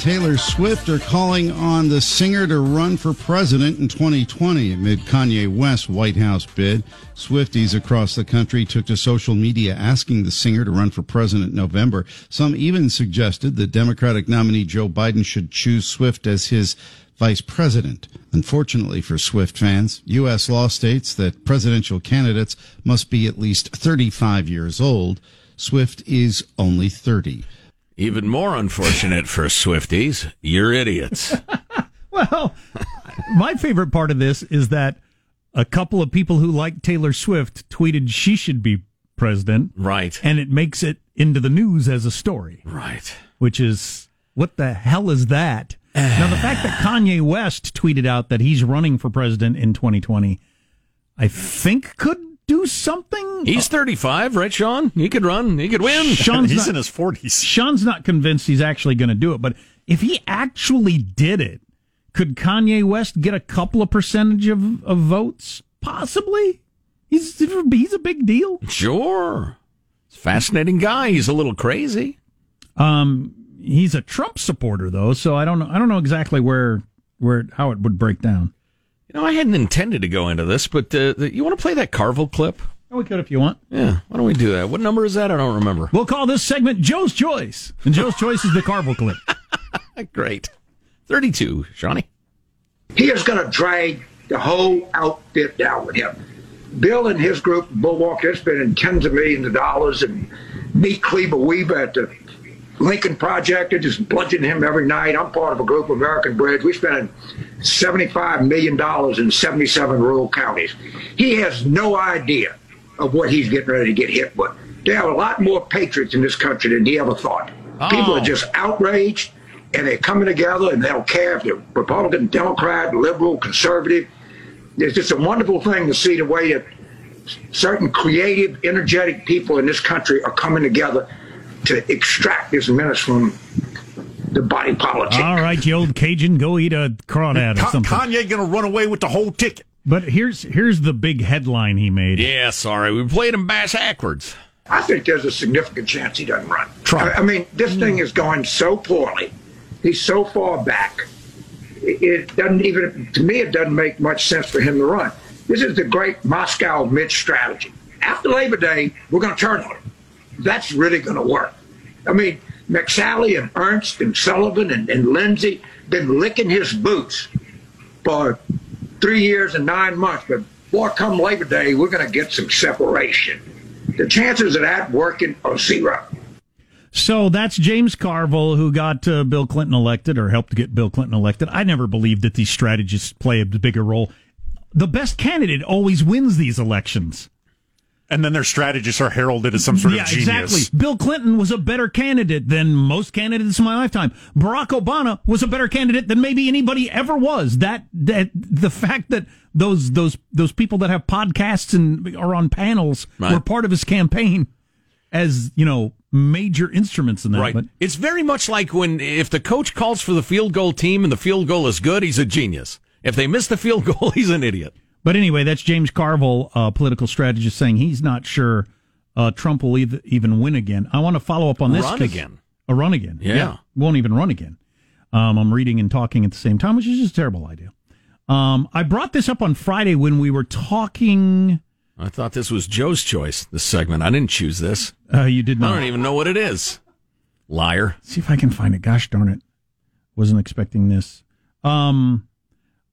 Taylor Swift are calling on the singer to run for president in 2020 amid Kanye West's White House bid. Swifties across the country took to social media asking the singer to run for president in November. Some even suggested that Democratic nominee Joe Biden should choose Swift as his vice president. Unfortunately for Swift fans, U.S. law states that presidential candidates must be at least 35 years old. Swift is only 30. Even more unfortunate for Swifties, you're idiots. Well, my favorite part of this is that a couple of people who like Taylor Swift tweeted she should be president, right, and it makes it into the news as a story, right. which is what the hell is that? now, the fact that Kanye West tweeted out that he's running for president in 2020, I think could do something. He's 35, right, Sean? He could run. He could win. Sean's He's not- in his 40s. Sean's not convinced he's actually going to do it, but if he actually did it, could Kanye West get a couple of percentage of, of votes? Possibly. He's he's a big deal. Sure. He's a fascinating guy. He's a little crazy. Um, he's a Trump supporter though, so I don't know. I don't know exactly where where how it would break down. You know, I hadn't intended to go into this, but uh, you want to play that Carville clip? Oh, we could if you want. Yeah. Why don't we do that? What number is that? I don't remember. We'll call this segment Joe's Choice, and Joe's Choice is the Carville clip. Great. 32, Shawnee. He is going to drag the whole outfit down with him. Bill and his group, Bulwark, they're spending tens of millions of dollars and meet Cleaver Weaver at the Lincoln Project. They're just bludgeoning him every night. I'm part of a group, of American Bridge. We're spending $75 million in 77 rural counties. He has no idea of what he's getting ready to get hit with. There are a lot more patriots in this country than he ever thought. People are oh. just outraged, and they're coming together, and they don't care if they're Republican, Democrat, liberal, conservative. It's just a wonderful thing to see the way that certain creative, energetic people in this country are coming together to extract this menace from the body politic. All right, you old Cajun, go eat a crawdad or something. Kanye going to run away with the whole ticket. But here's here's the big headline he made. Yeah, sorry. We played him bass backwards. I think there's a significant chance he doesn't run. Trump. I, I mean, this thing is going so poorly. He's so far back. It, it doesn't even, to me, it doesn't make much sense for him to run. This is the great Moscow Mitch strategy. After Labor Day, we're going to turn on him. That's really going to work. I mean, McSally and Ernst and Sullivan and, and Lindsey been licking his boots for three years and nine months. But boy, come Labor Day, we're going to get some separation. The chances of that working are zero. So that's James Carville, who got uh, Bill Clinton elected or helped get Bill Clinton elected. I never believed that these strategists play a bigger role. The best candidate always wins these elections. And then their strategists are heralded as some sort yeah, of genius. exactly. Bill Clinton was a better candidate than most candidates in my lifetime. Barack Obama was a better candidate than maybe anybody ever was. That that the fact that those those those people that have podcasts and are on panels Right. were part of his campaign as you know major instruments in that. Right. But It's very much like when if the coach calls for the field goal team and the field goal is good, he's a genius. If they miss the field goal, he's an idiot. But anyway, that's James Carville, uh, political strategist, saying he's not sure uh, Trump will ev- even win again. I want to follow up on this. Run again. A run again. Yeah. Won't even run again. Um, I'm reading and talking at the same time, which is just a terrible idea. Um, I brought this up on Friday when we were talking. I thought this was Joe's choice, this segment. I didn't choose this. Uh, you did not. I don't even know what it is. Liar. See if I can find it. Gosh darn it. Wasn't expecting this. Um,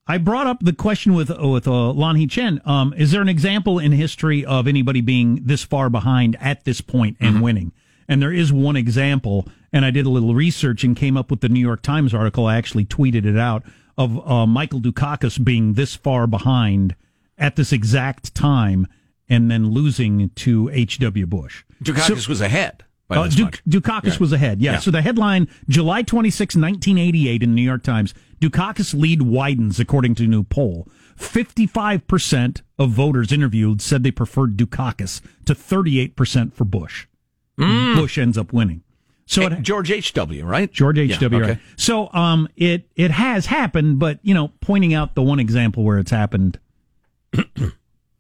I brought up the question with with uh, Lanhee Chen. Um, is there an example in history of anybody being this far behind at this point and winning? And there is one example. And I did a little research and came up with the New York Times article. I actually tweeted it out of uh, Michael Dukakis being this far behind at this exact time and then losing to H.W. Bush. Dukakis was ahead. Uh, this Du- much. Dukakis Yeah. was ahead. Yeah. Yeah. So the headline, July 26, 1988 in the New York Times, Dukakis lead widens according to new poll. 55% of voters interviewed said they preferred Dukakis to 38% for Bush. Bush ends up winning. So it, George H.W., right? George H.W. Yeah, okay. right. So um, it it has happened, but you know, pointing out the one example where it's happened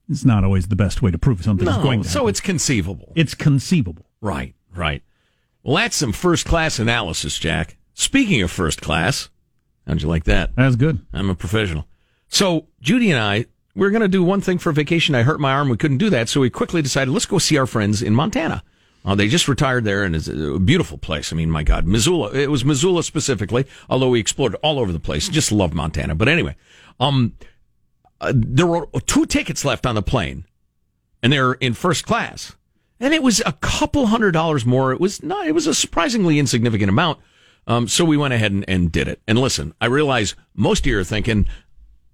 is not always the best way to prove something is going No, to so happen. it's conceivable. it's conceivable. Right, right. Well, that's some first class analysis, Jack. Speaking of first class, how'd you like that? That's good. I'm a professional. So Judy and I, we are going to do one thing for vacation. I hurt my arm. We couldn't do that. So we quickly decided, let's go see our friends in Montana. Uh, they just retired there and it's a beautiful place. I mean, my God, Missoula. It was Missoula specifically, although we explored all over the place. Just love Montana. But anyway, um, uh, there were two tickets left on the plane and they're in first class. And it was a couple hundred dollars more. It was not, it was a surprisingly insignificant amount. Um, so we went ahead and, and did it. And listen, I realize most of you are thinking,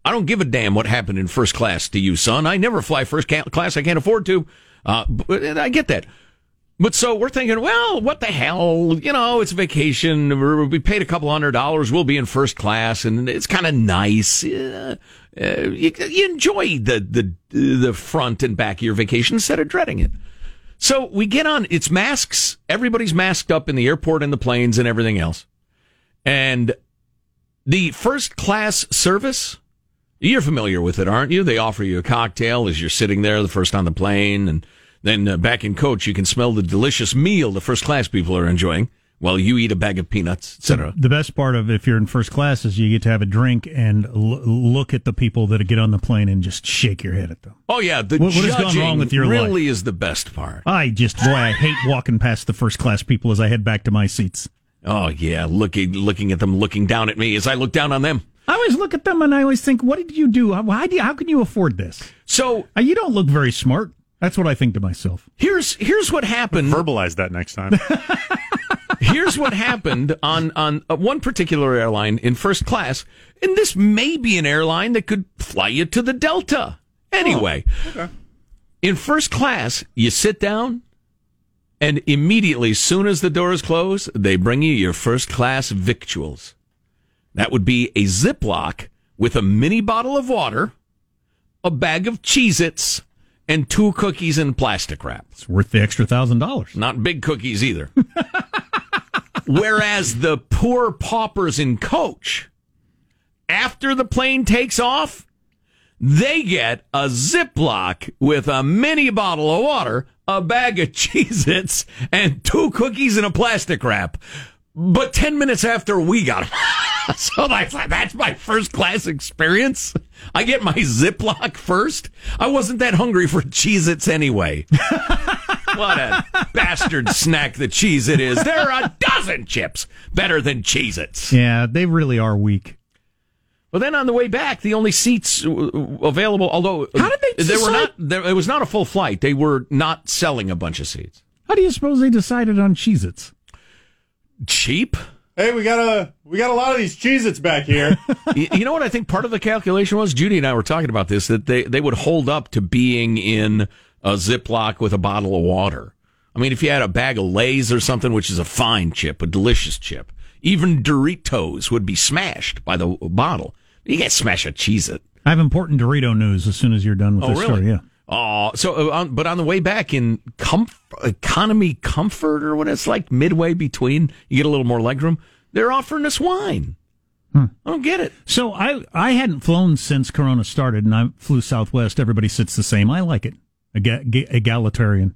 I don't give a damn what happened in first class to you, son. I never fly first class. I can't afford to. Uh, I get that. But so we're thinking, well, what the hell? You know, it's vacation. We're- We paid a couple hundred dollars. We'll be in first class, and it's kind of nice. Uh, uh, you, you enjoy the the the front and back of your vacation instead of dreading it. So we get on. It's masks. Everybody's masked up in the airport and the planes and everything else. And the first class service, you're familiar with it, aren't you? They offer you a cocktail as you're sitting there, the first on the plane, and then uh, back in coach, you can smell the delicious meal the first class people are enjoying while you eat a bag of peanuts, etc. The best part of if you're in first class is you get to have a drink and l- look at the people that get on the plane and just shake your head at them. Oh yeah, the What- what has judging gone wrong with your really is the best part. I just boy, I hate walking past the first class people as I head back to my seats. Oh yeah, looking looking at them, looking down at me as I look down on them. I always look at them and I always think, what did you do? How, how, do you, how can you afford this? So Uh, you don't look very smart. That's what I think to myself. here's here's what happened. Verbalize that next time. Here's what happened on on uh, one particular airline in first class, and this may be an airline that could fly you to the Delta. Anyway, in first class, you sit down, and immediately, as soon as the doors close, they bring you your first class victuals. That would be a Ziploc with a mini bottle of water, a bag of Cheez-Its, and two cookies in plastic wrap. It's worth the extra thousand dollars. Not big cookies either. Whereas the poor paupers in coach, after the plane takes off, they get a Ziploc with a mini bottle of water, a bag of Cheez Its, and two cookies in a plastic wrap. But 10 minutes after we got them. so that's, that's my first class experience. I get my Ziploc first. I wasn't that hungry for Cheez Its anyway. What a bastard snack the cheese It is. There are a dozen chips better than Cheez Its. Yeah, they really are weak. Well, then on the way back, the only seats uh, available, although How did they they were decide- not, there, it was not a full flight. They were not selling a bunch of seats. How do you suppose they decided on Cheez Its? Cheap. hey, we got a we got a lot of these Cheez-Its back here. you, you know what I think part of the calculation was? Judy and I were talking about this that they they would hold up to being in a Ziploc with a bottle of water. I mean, if you had a bag of Lay's or something, which is a fine chip, a delicious chip, even Doritos would be smashed by the bottle. You can't smash a Cheez It. I have important Dorito news as soon as you're done with Oh, this really? story. Yeah. Oh, so uh, on, but on the way back in comf- economy comfort or what it's like midway between, you get a little more legroom. They're offering us wine. Hmm. I don't get it. So I I hadn't flown since Corona started, and I flew Southwest. Everybody sits the same. I like it. Egalitarian.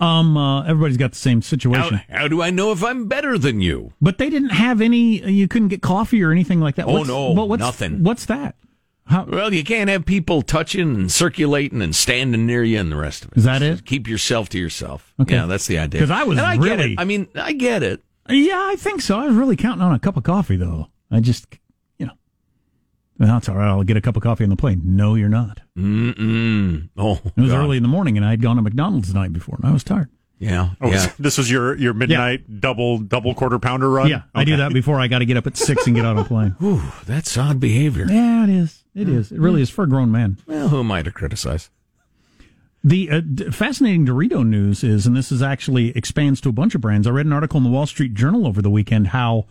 Um, uh, everybody's got the same situation. how do I know if I'm better than you? But they didn't have any. You couldn't get coffee or anything like that. Oh, What's- no, but what's, nothing. What's that? How Well, you can't have people touching and circulating and standing near you and the rest of it. Is that it? Keep yourself to yourself. Okay. Yeah, that's the idea. 'Cause I was and I get really- it. I mean, I get it. Yeah, I think so. I was really counting on a cup of coffee, though. I just, well, that's all right. I'll get a cup of coffee on the plane. No, you're not. Mm-mm. Oh, It was God. early in the morning, and I had gone to McDonald's the night before, and I was tired. Yeah, Oh, yeah. This was your your midnight double double quarter pounder run. Yeah, I do that before I got to get up at six and get on a plane. Whew, that's odd behavior. Yeah, it is. It is. It really is for a grown man. Well, who am I to criticize? The uh, d- fascinating Dorito news is, and this is actually expands to a bunch of brands. I read an article in the Wall Street Journal over the weekend how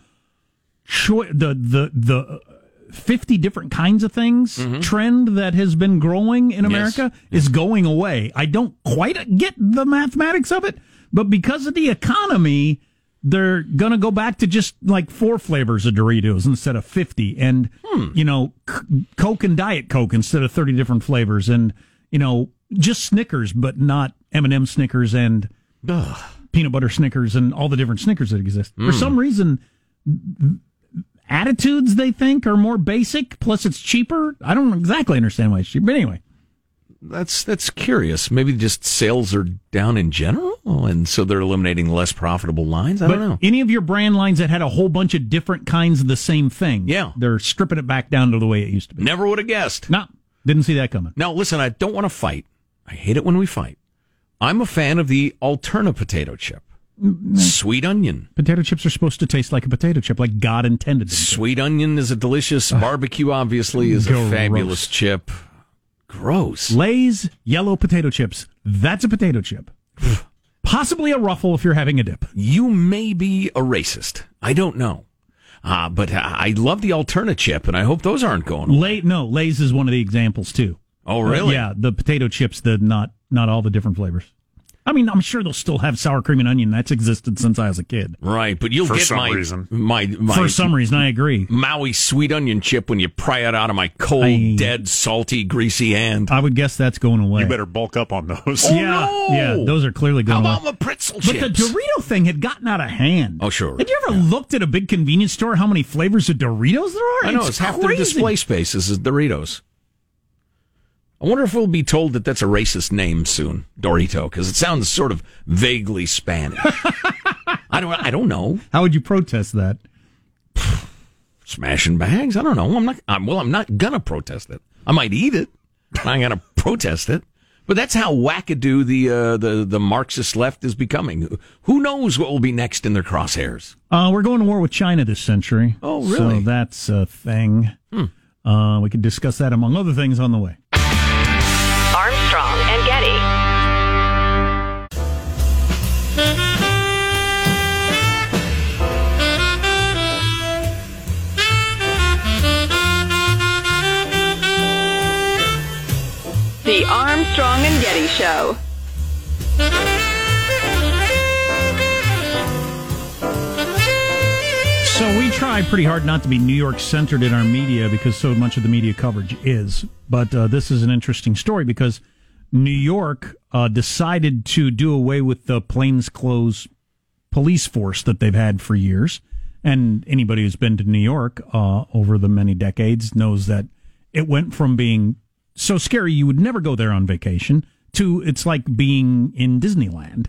choi- the the the fifty different kinds of things trend that has been growing in America is going away. I don't quite get the mathematics of it, but because of the economy, they're gonna go back to just like four flavors of Doritos instead of fifty, and you know, C- Coke and Diet Coke instead of thirty different flavors, and you know, just Snickers, but not M and m Snickers and Ugh. peanut butter Snickers and all the different Snickers that exist. Hmm. For some reason, attitudes they think are more basic. Plus, it's cheaper. I don't exactly understand why it's cheap, but anyway. That's that's curious. Maybe just sales are down in general, and so they're eliminating less profitable lines. I but don't know. any of your brand lines that had a whole bunch of different kinds of the same thing, Yeah. they're stripping it back down to the way it used to be. Never would have guessed. No, didn't see that coming. Now, listen, I don't want to fight. I hate it when we fight. I'm a fan of the Alterna potato chip. Sweet onion. Potato chips are supposed to taste like a potato chip, like God intended them to. Sweet onion is a delicious. Barbecue, obviously, is a fabulous chip. Gross. Lay's yellow potato chips. That's a potato chip. Possibly a ruffle if you're having a dip. You may be a racist. I don't know. Uh, but I love the alternate chip, and I hope those aren't going. Lay no, Lay's is one of the examples too. Oh, really? Uh, yeah, the potato chips, the not not all the different flavors. I mean, I'm sure they'll still have sour cream and onion. That's existed since I was a kid. Right, but you'll For get some my, reason. my my For some reason, I agree. Maui sweet onion chip when you pry it out of my cold, I- dead, salty, greasy hand. I would guess that's going away. You better bulk up on those. Oh, yeah, no! yeah, those are clearly How going about away. my pretzel But the Dorito thing had gotten out of hand. Oh, sure. Had you ever looked at a big convenience store how many flavors of Doritos there are? I know it's, half their crazy. display spaces is Doritos. I wonder if we'll be told that that's a racist name soon, Dorito, because it sounds sort of vaguely Spanish. I don't. I don't know. How would you protest that? Smashing bags. I don't know. I'm not. I'm, well, I'm not gonna protest it. I might eat it. but I'm gonna protest it. But that's how wackadoo the uh, the the Marxist left is becoming. Who knows what will be next in their crosshairs? Uh, we're going to war with China this century. Oh, really? So that's a thing. Uh, we could discuss that among other things on the way. The Armstrong and Getty Show. So we try pretty hard not to be New York centered in our media because so much of the media coverage is. But uh, this is an interesting story because New York uh, decided to do away with the plainclothes police force that they've had for years. And anybody who's been to New York uh, over the many decades knows that it went from being so scary you would never go there on vacation to it's like being in Disneyland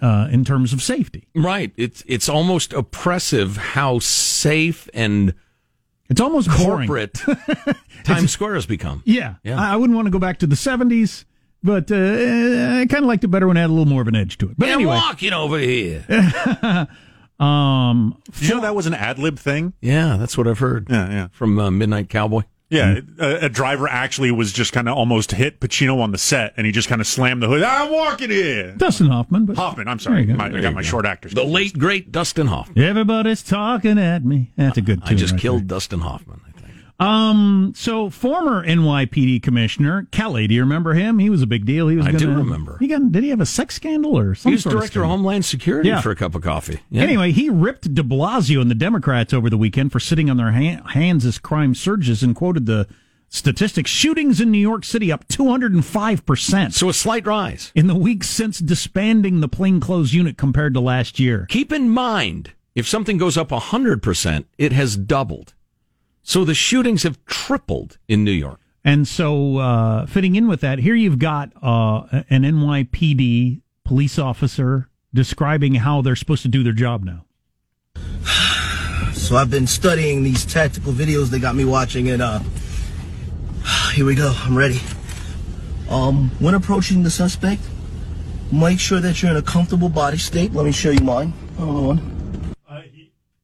uh, in terms of safety. Right. It's it's almost oppressive how safe and It's almost boring. corporate Times Square has become. Yeah, Yeah. I, I wouldn't want to go back to the '70s, but uh, I kind of liked it better when it had a little more of an edge to it. But Yeah, anyway, walking over here. um, Did you know that was an ad lib thing? Yeah, that's what I've heard. Yeah, yeah. From uh, Midnight Cowboy. Yeah, a, a driver actually was just kind of almost hit Pacino on the set, and he just kind of slammed the hood. I'm walking here. Dustin Hoffman, but Hoffman, I'm sorry, go. my, I got my short actors. The late great Dustin Hoffman. everybody's talking at me. That's a good. I just right killed Dustin Hoffman. I think. there. Um, so former NYPD commissioner Kelly, do you remember him? He was a big deal. He was. I do gonna- remember. He got. Did he have a sex scandal or something? He was director of Homeland Security Yeah. for a cup of coffee. Yeah. Anyway, he ripped De Blasio and the Democrats over the weekend for sitting on their ha- hands as crime surges and quoted the statistics. Shootings in New York City up 205% so a slight rise. in the weeks since disbanding the plainclothes unit compared to last year. Keep in mind, if something goes up 100%, it has doubled. So the shootings have tripled in New York. And so, uh, fitting in with that, here you've got uh, an NYPD police officer describing how they're supposed to do their job now. So I've been studying these tactical videos they got me watching, and uh, here we go. I'm ready. Um, when approaching the suspect, make sure that you're in a comfortable body state. Let me show you mine. Hold on.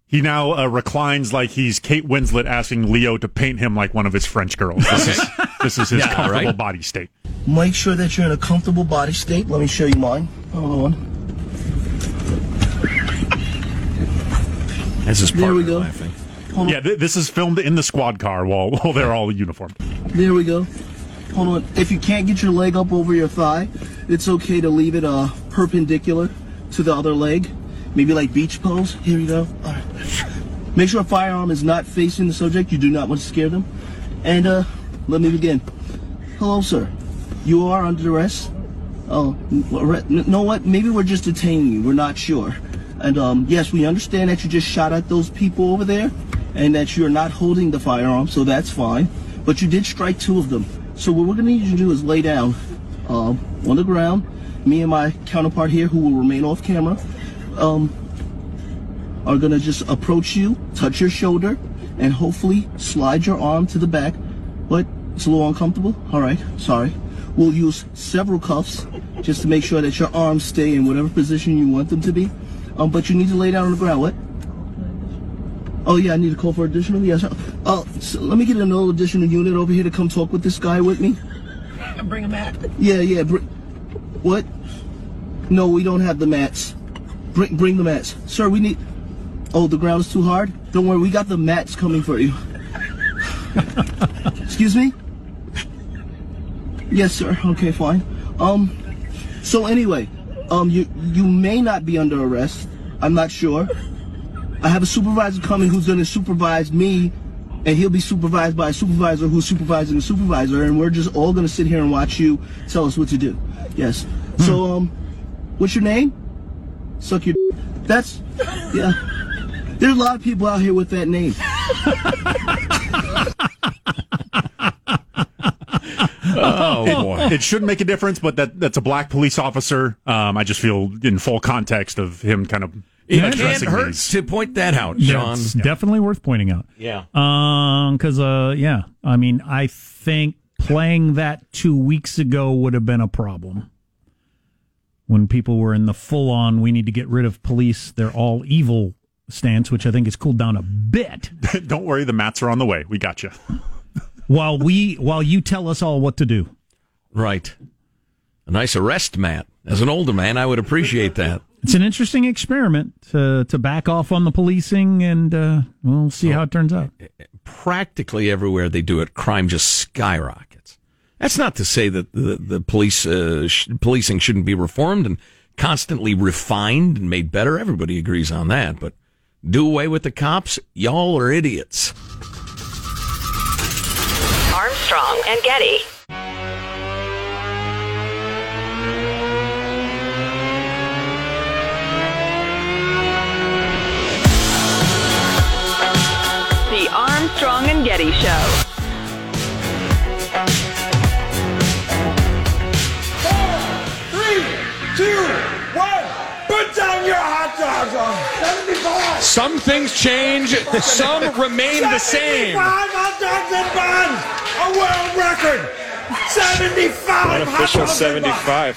He now uh, reclines like he's Kate Winslet asking Leo to paint him like one of his French girls. This is this is his Yeah, comfortable right. body state. Make sure that you're in a comfortable body state. Let me show you mine. Hold on. That's his There we partner, go. I think. Hold on. Yeah, th- this is filmed in the squad car while while they're all uniformed. There we go. Hold on. If you can't get your leg up over your thigh, it's okay to leave it uh, perpendicular to the other leg. Maybe like beach pose. Here we go. All right. Make sure a firearm is not facing the subject. You do not want to scare them. And uh, let me begin. Hello, sir. You are under arrest. Oh, you know what? Maybe we're just detaining you. We're not sure. And um, yes, we understand that you just shot at those people over there, and that you're not holding the firearm, so that's fine. But you did strike two of them. So what we're gonna need you to do is lay down um, on the ground. Me and my counterpart here, who will remain off camera, um, are gonna just approach you, touch your shoulder, and hopefully slide your arm to the back. But it's a little uncomfortable. All right, sorry. We'll use several cuffs just to make sure that your arms stay in whatever position you want them to be. Um, but you need to lay down on the ground. What? Oh yeah, I need to call for additional. Yes. Oh, so let me get another additional unit over here to come talk with this guy with me. Bring him back. Yeah, yeah. Br- what? No, we don't have the mats. Bring, bring the mats, sir. We need. Oh, the ground is too hard. Don't worry, we got the mats coming for you. Excuse me. Yes, sir. Okay, fine. Um. So anyway, um, you you may not be under arrest. I'm not sure. I have a supervisor coming who's going to supervise me, and he'll be supervised by a supervisor who's supervising a supervisor, and we're just all going to sit here and watch you tell us what to do. Yes. So um, what's your name? Suck your. That's yeah. There's a lot of people out here with that name. Oh boy. It shouldn't make a difference, but that that's a black police officer. Um, I just feel in full context of him kind of It can't hurt these. to point that out, Sean. It's definitely worth pointing out. Yeah. Um, because uh, yeah, I mean, I think playing that two weeks ago would have been a problem. When people were in the full on, we need to get rid of police, they're all evil stance, which I think has cooled down a bit. Don't worry, the mats are on the way. We got you. while we, while you tell us all what to do. Right. A nice arrest mat. As an older man, I would appreciate that. It's an interesting experiment to to back off on the policing, and uh, we'll see how it turns out. Practically everywhere they do it, crime just skyrockets. That's not to say that the, the police uh, sh- policing shouldn't be reformed and constantly refined and made better. Everybody agrees on that. But do away with the cops, y'all are idiots. Armstrong and Getty. The Armstrong and Getty Show. Put down your hot dogs on 75. Some things change, some remain the same. 75 hot dogs and buns. A world record. 75 Unofficial hot dogs and buns.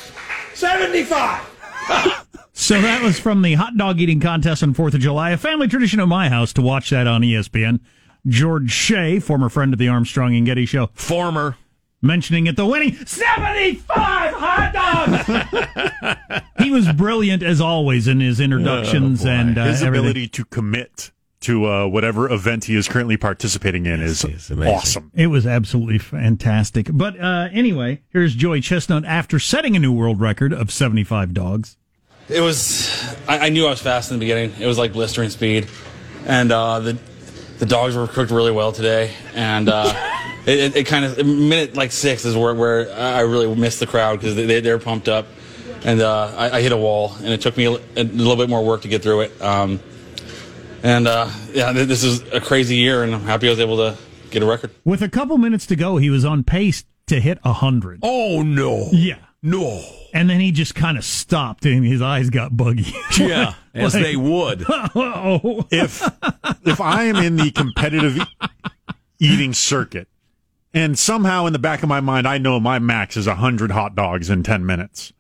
75. 75. So that was from the hot dog eating contest on Fourth of July, a family tradition at my house to watch that on ESPN. George Shea, former friend of the Armstrong and Getty Show, Former. Mentioning at the winning 75 hot dogs. he was brilliant as always in his introductions and uh, His everything. ability to commit to uh, whatever event he is currently participating in is it's awesome. It was absolutely fantastic. But uh, anyway, here's Joey Chestnut after setting a new world record of 75 dogs. It was. I, I knew I was fast in the beginning. It was like blistering speed, and uh, the the dogs were cooked really well today. And uh, it, it, it kind of minute like six is where where I really missed the crowd because they they're pumped up, and uh, I, I hit a wall, and it took me a, a little bit more work to get through it. Um, and uh, yeah, this is a crazy year, and I'm happy I was able to get a record. With a couple minutes to go, he was on pace to hit 100. Oh, no. Yeah. No. And then he just kind of stopped and his eyes got buggy. Yeah, as Like- they would. if if I am in the competitive eating circuit, and somehow in the back of my mind I know my max is hundred hot dogs in ten minutes,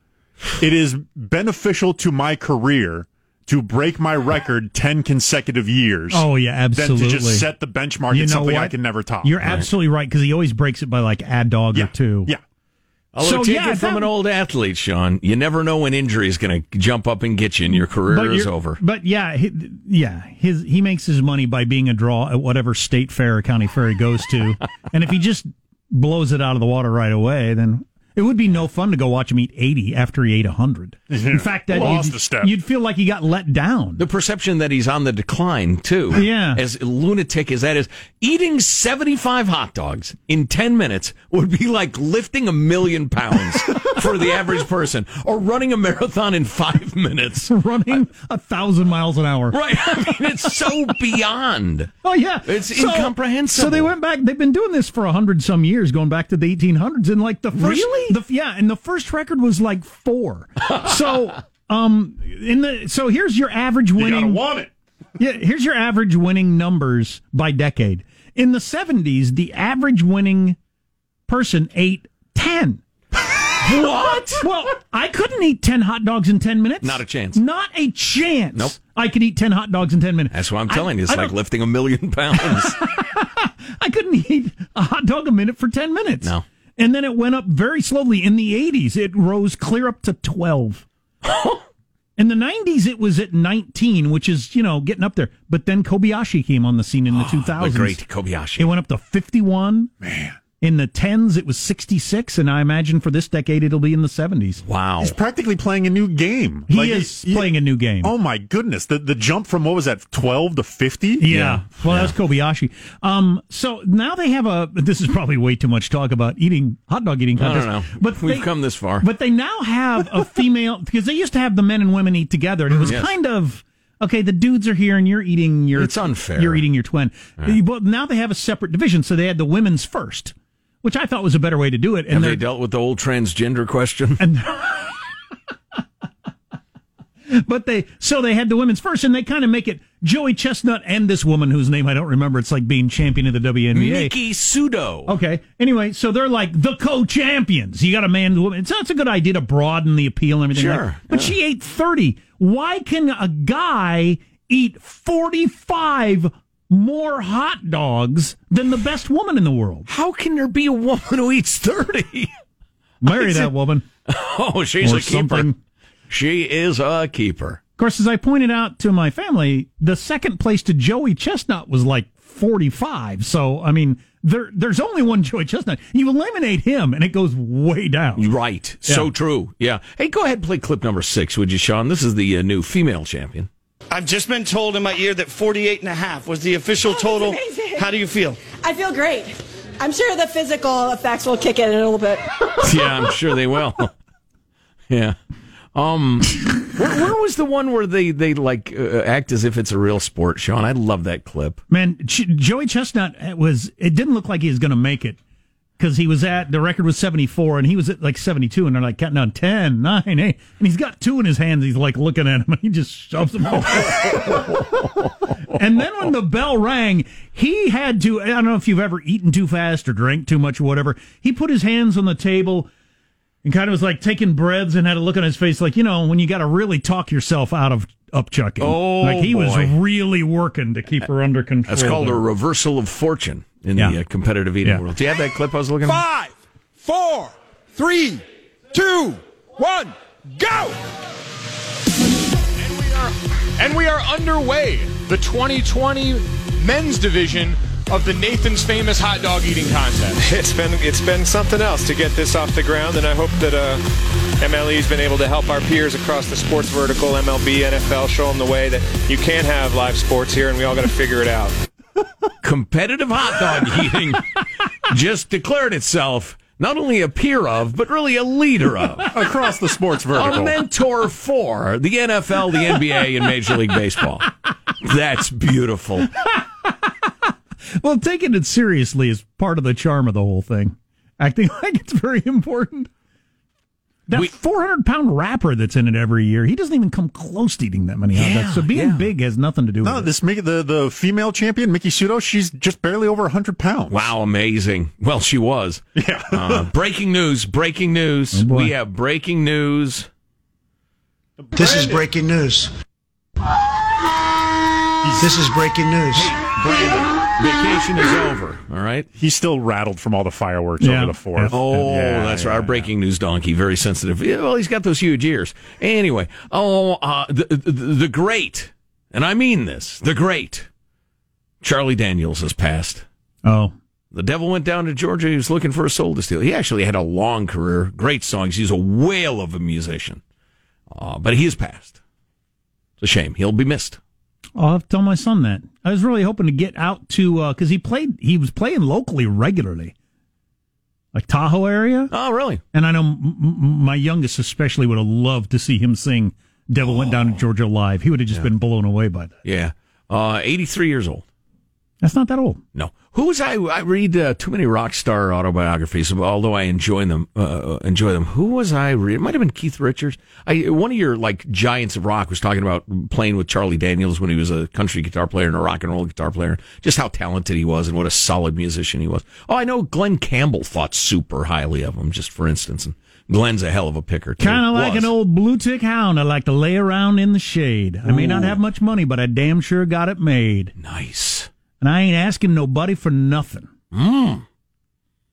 it is beneficial to my career to break my record ten consecutive years. Oh, yeah, Than absolutely. to just set the benchmark You at something I what? can never top. You're absolutely right because he always breaks it by like a dog yeah, or two. Yeah. Although So, take yeah, it from that- an old athlete, Sean, you never know when injury is going to jump up and get you, and your career But is over. But yeah, he, yeah, his he makes his money by being a draw at whatever state fair or county fair he goes to, and if he just blows it out of the water right away, then it would be no fun to go watch him eat eighty after he ate hundred. In fact, that Lost you'd, a step. you'd feel like he got let down. The perception that he's on the decline too. Yeah. As lunatic as that is, eating seventy-five hot dogs in ten minutes would be like lifting a million pounds for the average person, or running a marathon in five minutes. Running a thousand miles an hour. Right. I mean, it's so beyond. Oh yeah, It's incomprehensible. So they went back. They've been doing this for a hundred some years, going back to the 1800s, and like the first, Really? the, yeah, and the first record was like four. so, um, in the so here's your average You winning. want it. Yeah, here's your average winning numbers by decade. In the 70s, the average winning person ate 10. What? Well, I couldn't eat 10 hot dogs in 10 minutes. Not a chance. Not a chance. Nope. I could eat 10 hot dogs in 10 minutes. That's what I'm I- telling you. It's I like don't- lifting a million pounds. I couldn't eat a hot dog a minute for 10 minutes. No. And then it went up very slowly. In the 80s, it rose clear up to 12. In the 90s, it was at 19, which is, you know, getting up there. But then Kobayashi came on the scene in the 2000s. the great Kobayashi. It went up to 51. Man. In the 10s, it was 66. And I imagine for this decade, it'll be in the 70s. Wow. He's practically playing a new game. He Like, is he- playing a new game. Oh my goodness! The the jump from what was that twelve to fifty? Yeah. Well, that's Kobayashi. Um, so now they have a. This is probably way too much talk about eating hot dog eating I don't know. But We've they- come this far. But they now have a female because they used to have the men and women eat together, and it was Yes. kind of okay. The dudes are here, and you're eating your. It's unfair. You're eating your twin. But now they have a separate division, so they had the women's first, which I thought was a better way to do it. And Have they're- dealt with the old transgender question? And, but they so they had the women's first, and they kind of make it Joey Chestnut and this woman whose name I don't remember. It's like being champion of the WNBA. Nikki Sudo. Okay. Anyway, so they're like the co-champions. You got a man, and a woman. It's that's a good idea to broaden the appeal and everything. Sure, like- but she ate thirty. Why can a guy eat forty-five more hot dogs than the best woman in the world? How can there be a woman who eats 30? Marry that woman. Oh, she's Or a keeper. something. She is a keeper. Of course, as I pointed out to my family, the second place to Joey Chestnut was like 45. So, I mean, there there's only one Joey Chestnut. You eliminate him, and it goes way down. Right. So true. Yeah. Hey, go ahead and play clip number six, would you, Sean? This is the uh, new female champion. I've just been told in my ear that 48 and a half was the official total. amazing. How do you feel? I feel great. I'm sure the physical effects will kick in in a little bit. yeah, I'm sure they will. yeah. Um, where, where was the one where they they like uh, act as if it's a real sport, Sean? I love that clip. Man, Ch- Joey Chestnut was. It didn't look like he was going to make it because he was at the record was seventy four and he was at like seventy two, and they're like counting down 10, 9, 8, and he's got two in his hands. He's like looking at him, and he just shoves them. Over. and then when the bell rang, he had to. I don't know if you've ever eaten too fast or drank too much or whatever. He put his hands on the table. And kind of was like taking breaths and had a look on his face, like you know when you got to really talk yourself out of upchucking. Oh, like he was really working to keep her under control. That's called there. a reversal of fortune in Yeah. the uh, competitive eating Yeah. world. Do you have that clip I was looking for? Five, four, three, two, one, go! And we are underway. The 2020 men's division of the Nathan's Famous Hot Dog Eating Contest. It's been it's been something else to get this off the ground, and I hope that uh, MLE's been able to help our peers across the sports vertical, MLB, NFL, show them the way that you can have live sports here, and we all got to figure it out. Competitive hot dog eating just declared itself not only a peer of, but really a leader of. Across the sports vertical. A vertical. mentor for the NFL, the NBA, and Major League Baseball. That's beautiful. Well, taking it seriously is part of the charm of the whole thing. Acting like it's very important. That 400 pound rapper that's in it every year, he doesn't even come close to eating that many hot dogs. So being big has nothing to do No, with it. No, this Miki, the the female champion, Miki Sudo, she's just barely over hundred pounds. Wow, amazing. Well, she was. Yeah. uh, breaking news, breaking news. boy. we have breaking news. This is breaking news. This is breaking news. Vacation is over. All right. He's still rattled from all the fireworks Yeah. over the fourth. Oh, Yeah, that's yeah, right. Our breaking news donkey, very sensitive. Yeah, well, he's got those huge ears. Anyway, oh, uh, the, the, the great, and I mean this, the great Charlie Daniels has passed. Oh. The devil went down to Georgia. He was looking for a soul to steal. He actually had a long career, great songs. He's a whale of a musician, uh, but he has passed. It's a shame. He'll be missed. I'll have to tell my son that. I was really hoping to get out to, because he played, he was playing locally regularly. like Tahoe area. Oh, really? And I know m- m- my youngest especially would have loved to see him sing "Devil Went Down to Georgia" live. He would have just been blown away by that. Yeah. Uh, 83 years old. That's not that old. No. Who was I? I read uh, too many rock star autobiographies, although I enjoy them. Uh, enjoy them. Who was I? Read? It might have been Keith Richards. I one of your like giants of rock was talking about playing with Charlie Daniels when he was a country guitar player and a rock and roll guitar player. Just how talented he was and what a solid musician he was. Oh, I know Glen Campbell thought super highly of him, just for instance. And Glen's a hell of a picker. too. Kind of like Was. an old blue tick hound. I like to lay around in the shade. I may not have much money, but I damn sure got it made. Nice. And I ain't asking nobody for nothing. Mm.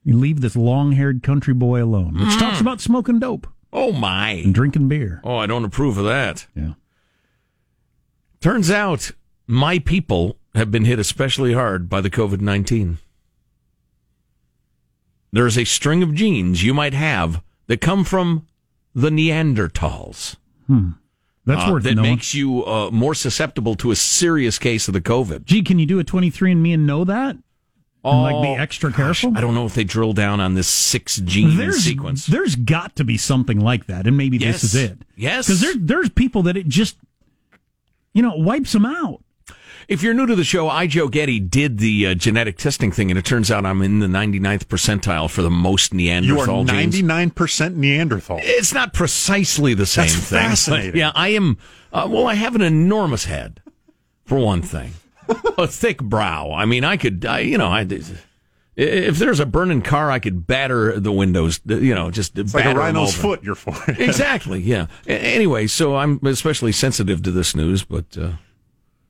You leave this long-haired country boy alone, which Mm. talks about smoking dope Oh my. and drinking beer. Oh, I don't approve of that. Yeah. Turns out my people have been hit especially hard by the COVID 19. There's a string of genes you might have that come from the Neanderthals. Hmm. That's uh, worth that knowing. makes you uh, more susceptible to a serious case of the COVID. Gee, can you do a 23andMe and know that? And like be Oh, extra gosh, careful? I don't know if they drill down on this six gene there's, sequence. There's got to be something like that, and maybe Yes. this is it. Yes. Because there's there's people that it just, you know, wipes them out. If you're new to the show, I, Joe Getty, did the uh, genetic testing thing, and it turns out I'm in the 99th percentile for the most Neanderthal You are genes. 99% Neanderthal. It's not precisely the same That's thing. fascinating. yeah, I am. Uh, well, I have an enormous head, for one thing, a thick brow. I mean, I could, I, you know, I. If there's a burning car, I could batter the windows. You know, just It's like a rhino's foot, your forehead. Exactly. Yeah. Anyway, so I'm especially sensitive to this news, but uh,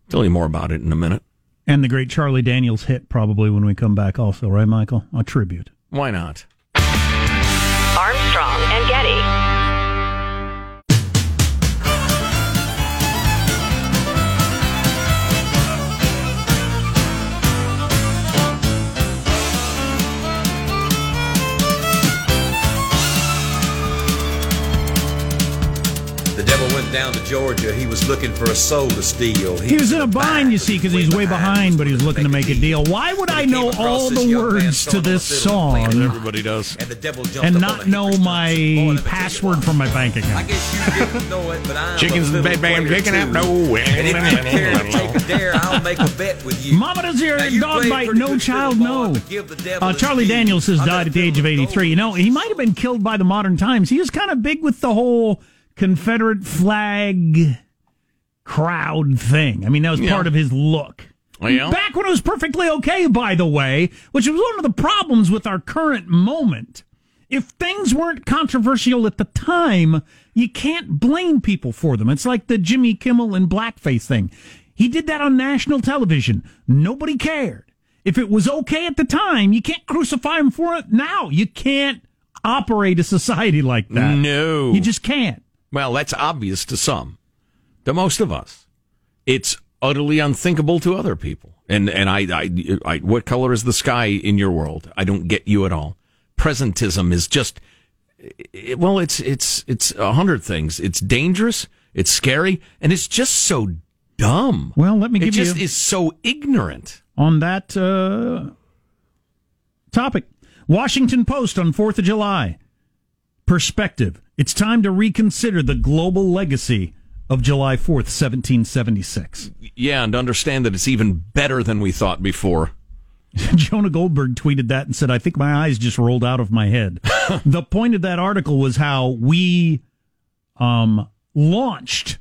tell you more about it in a minute. And the great Charlie Daniels hit probably when we come back, also, right, Michael? A tribute. Why not? The went down to Georgia. He was looking for a soul to steal. He was in a bind, you see, because he's way behind, but he was looking to make a deal. Why would I know all the words to this song Everybody does. And the devil and not know my password from my bank account? didn't know it, but I'm Chickens a and little bam, bam, player chicken too. out nowhere. And if you care to take a dare, I'll make a bet with you. Mama, does your dog bite? No child, no. boy, but give the devil Uh, Charlie. Daniels has died at the age of 83. You know, he might have been killed by the modern times. He was kind of big with the whole Confederate flag crowd thing. I mean, that was Yeah. part of his look. Oh, well. Back when it was perfectly okay, by the way, which was one of the problems with our current moment. If things weren't controversial at the time, you can't blame people for them. It's like the Jimmy Kimmel and blackface thing. He did that on national television. Nobody cared. If it was okay at the time, you can't crucify him for it now. You can't operate a society like that. No. You just can't. Well, that's obvious to some. To most of us, it's utterly unthinkable to other people. And and I, I, I, what color is the sky in your world? I don't get you at all. Presentism is just, it- well, it's it's it's a hundred things. It's dangerous. It's scary, and it's just so dumb. Well, let me it give just you is so ignorant. on that uh, topic. Washington Post on 4th of July. Perspective. It's time to reconsider the global legacy of July 4th, 1776. Yeah, and understand that it's even better than we thought before. Jonah Goldberg tweeted that and said, I think my eyes just rolled out of my head. the point of that article was how we um, launched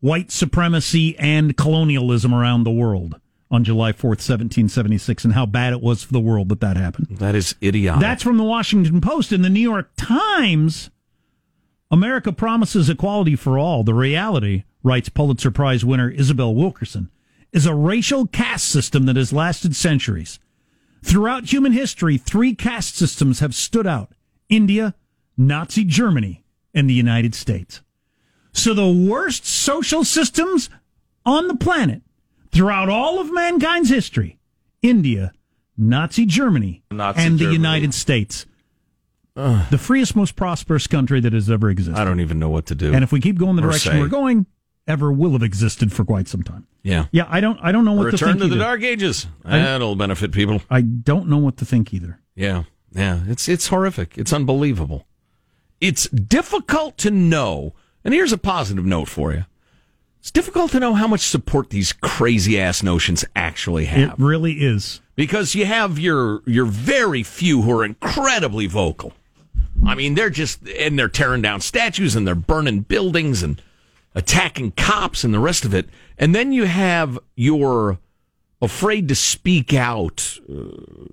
white supremacy and colonialism around the world on July 4th, 1776, and how bad it was for the world that that happened. That is idiotic. That's from the Washington Post. and the New York Times, America promises equality for all. The reality, writes Pulitzer Prize winner Isabel Wilkerson, is a racial caste system that has lasted centuries. Throughout human history, three caste systems have stood out India, Nazi Germany, and the United States. So the worst social systems on the planet throughout all of mankind's history India, Nazi Germany, Nazi and the United States. The freest, most prosperous country that has ever existed. I don't even know what to do. And if we keep going the Or direction say. we're going, ever will have existed for quite some time. Yeah. Yeah, I don't I don't know what to think. Return to the either. Dark Ages. I- That'll benefit people. I don't know what to think either. Yeah. Yeah, it's it's horrific. It's unbelievable. It's difficult to know. And here's a positive note for you. It's difficult to know how much support these crazy ass notions actually have. It really is. because you have your your very few who are incredibly vocal. I mean, they're just and they're tearing down statues and they're burning buildings and attacking cops and the rest of it. And then you have your afraid to speak out, uh,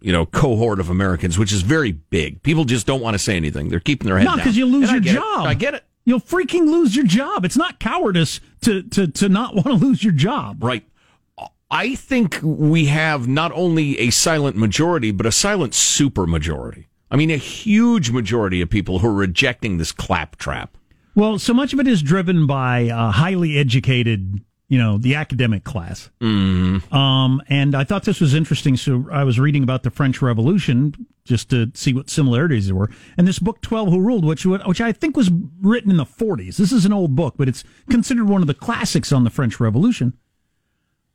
you know, cohort of Americans, which is very big. People just don't want to say anything. They're keeping their head No, down. because you lose And I your it. job. I get it. You'll freaking lose your job. It's not cowardice to to to not want to lose your job. Right. I think we have not only a silent majority, but a silent super majority. I mean, a huge majority of people who are rejecting this claptrap. Well, so much of it is driven by uh, highly educated, you know, the academic class. Mm. Um, and I thought this was interesting. So I was reading about the French Revolution just to see what similarities there were. And this book, 12 Who Ruled, which, which I think was written in the 40s. This is an old book, but it's considered one of the classics on the French Revolution.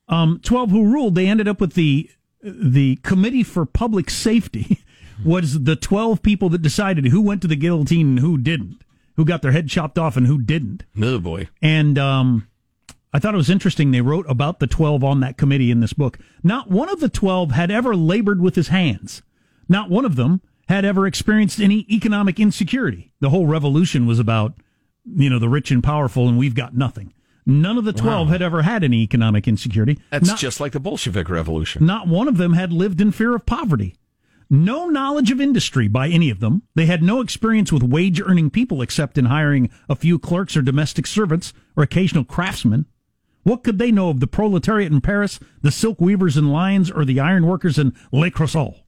Um, 12 Who Ruled, they ended up with the, the Committee for Public Safety was the 12 people that decided who went to the guillotine and who didn't, who got their head chopped off and who didn't. Oh boy. And um, I thought it was interesting. They wrote about the 12 on that committee in this book. Not one of the 12 had ever labored with his hands. Not one of them had ever experienced any economic insecurity. The whole revolution was about, you know, the rich and powerful, and we've got nothing. None of the 12 Wow. had ever had any economic insecurity. That's Not- just like the Bolshevik Revolution. not one of them had lived in fear of poverty. No knowledge of industry by any of them. They had no experience with wage earning people except in hiring a few clerks or domestic servants or occasional craftsmen. What could they know of the proletariat in Paris, the silk weavers in Lyons, or the iron workers in Le Creusot?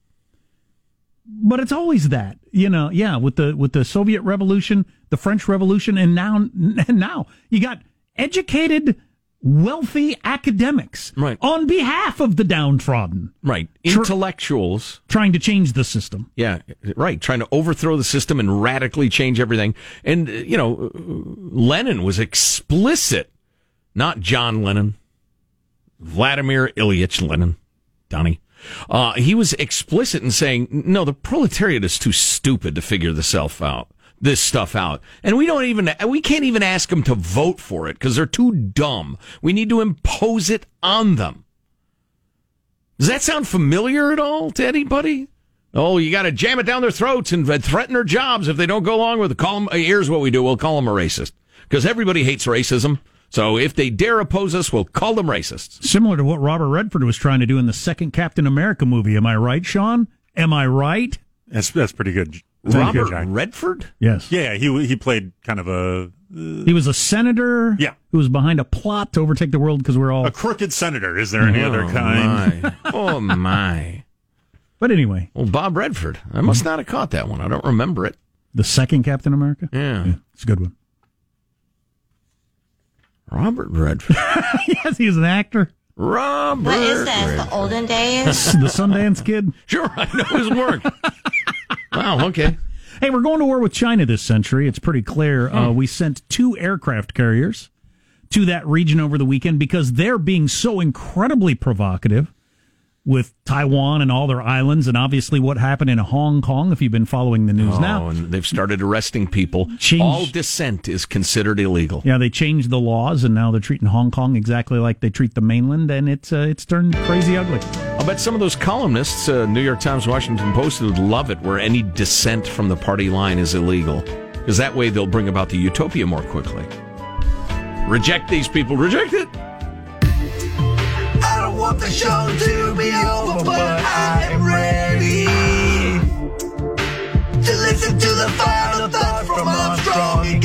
But it's always that, you know, yeah, with the with the Soviet Revolution, the French Revolution, and now and now you got educated, wealthy academics Right. on behalf of the downtrodden, Right. Tr- Intellectuals. trying to change the system. Yeah, right. Trying to overthrow the system and radically change everything. And, uh, you know, uh, Lenin was explicit, not John Lennon, Vladimir Ilyich Lenin, Donnie. Uh, he was explicit in saying, no, the proletariat is too stupid to figure this self out. This stuff out, and we don't even we can't even ask them to vote for it because they're too dumb. We need to impose it on them. Does that sound familiar at all to anybody? Oh, you got to jam it down their throats and threaten their jobs if they don't go along with it. Call them. Uh, here's what we do: we'll call them a racist because everybody hates racism. So if they dare oppose us, we'll call them racists. Similar to what Robert Redford was trying to do in the second Captain America movie. Am I right, Sean? Am I right? That's that's pretty good. Pretty good, Robert Jack. Redford. Yes. Yeah, he he played kind of a uh, He was a senator Yeah. who was behind a plot to overtake the world because we're all. a crooked senator. Is there any other oh, kind? My. Oh my! But anyway, Well, Bob Redford. I must not have caught that one. I don't remember it. the second Captain America? Yeah, It's a good one. Robert Redford. yes, he was an actor. Robert. What is this? Redford. The olden days? the Sundance Kid. Sure, I know his work. wow. Okay. Hey, we're going to war with China this century. It's pretty clear. Uh, we sent two aircraft carriers to that region over the weekend because they're being so incredibly provocative with Taiwan and all their islands, and obviously what happened in Hong Kong. If you've been following the news Oh, now, and they've started arresting people. Change- All dissent is considered illegal. yeah, they changed the laws, and now they're treating Hong Kong exactly like they treat the mainland, and it's uh, it's turned crazy ugly. I'll bet some of those columnists, uh, New York Times, Washington Post, would love it where any dissent from the party line is illegal. Because that way they'll bring about the utopia more quickly. Reject these people. Reject it. Want the show to be over, but I am ready to listen to the final from Armstrong!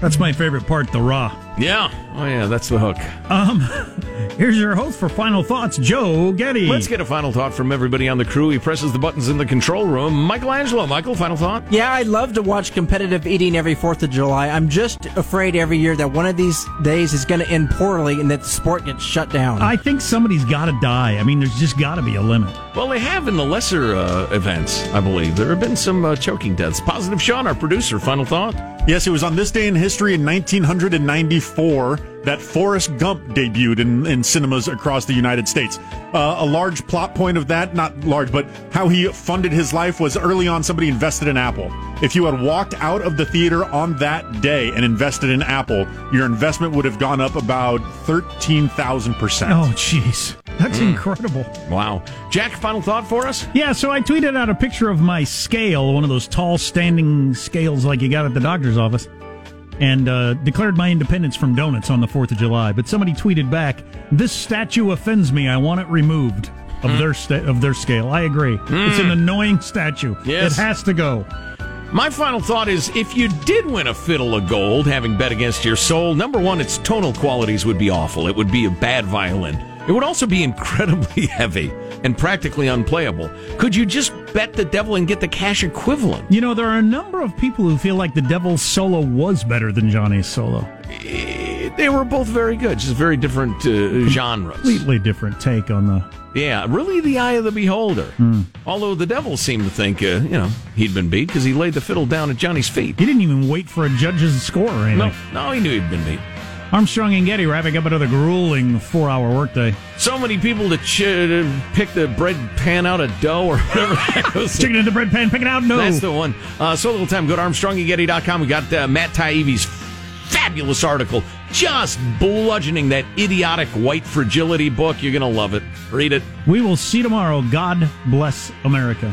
That's my favorite part, the raw. Yeah. Oh, yeah, that's the hook. Um, here's your host for final thoughts, Joe Getty. Let's get a final thought from everybody on the crew. He presses the buttons in the control room. Michelangelo, Michael, final thought? Yeah, I'd love to watch competitive eating every 4th of July. I'm just afraid every year that one of these days is going to end poorly and that the sport gets shut down. I think somebody's got to die. I mean, there's just got to be a limit. Well, they have in the lesser uh, events, I believe. There have been some uh, choking deaths. Positive Sean, our producer, final thought? Yes, it was on this day in history in 1994 that Forrest Gump debuted in, in cinemas across the United States. Uh, a large plot point of that, not large, but how he funded his life was early on somebody invested in Apple. If you had walked out of the theater on that day and invested in Apple, your investment would have gone up about 13,000%. Oh, jeez. That's Mm. incredible. Wow. Jack, final thought for us? Yeah, so I tweeted out a picture of my scale, one of those tall standing scales like you got at the doctor's office, and uh, declared my independence from donuts on the 4th of July. But somebody tweeted back, This statue offends me. I want it removed of, their, sta- of their scale. I agree. It's an annoying statue. Yes. It has to go. My final thought is if you did win a fiddle of gold, having bet against your soul, number one, its tonal qualities would be awful. It would be a bad violin. It would also be incredibly heavy and practically unplayable. Could you just bet the devil and get the cash equivalent? You know, there are a number of people who feel like the Devil's solo was better than Johnny's solo. They were both very good, just very different uh, genres. Completely different take on the. Yeah, really the eye of the beholder. Hmm. Although the devil seemed to think, uh, you know, he'd been beat because he laid the fiddle down at Johnny's feet. He didn't even wait for a judge's score or anything. No, no, he knew he'd been beat. Armstrong and Getty wrapping up another grueling four hour workday. So many people to ch- pick the bread pan out of dough or whatever that goes. Chicken in the bread pan, pick it out. No. That's the one. Uh, so little time. Go to ArmstrongandGetty.com. We got uh, Matt Taibbi's fabulous article, just bludgeoning that idiotic white fragility book. You're going to love it. Read it. We will see tomorrow. God bless America.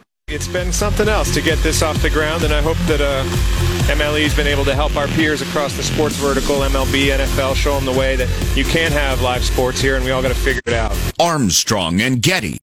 It's been something else to get this off the ground, and I hope that uh, MLE's been able to help our peers across the sports vertical, MLB, NFL, show them the way that you can have live sports here, and we all got to figure it out. Armstrong and Getty.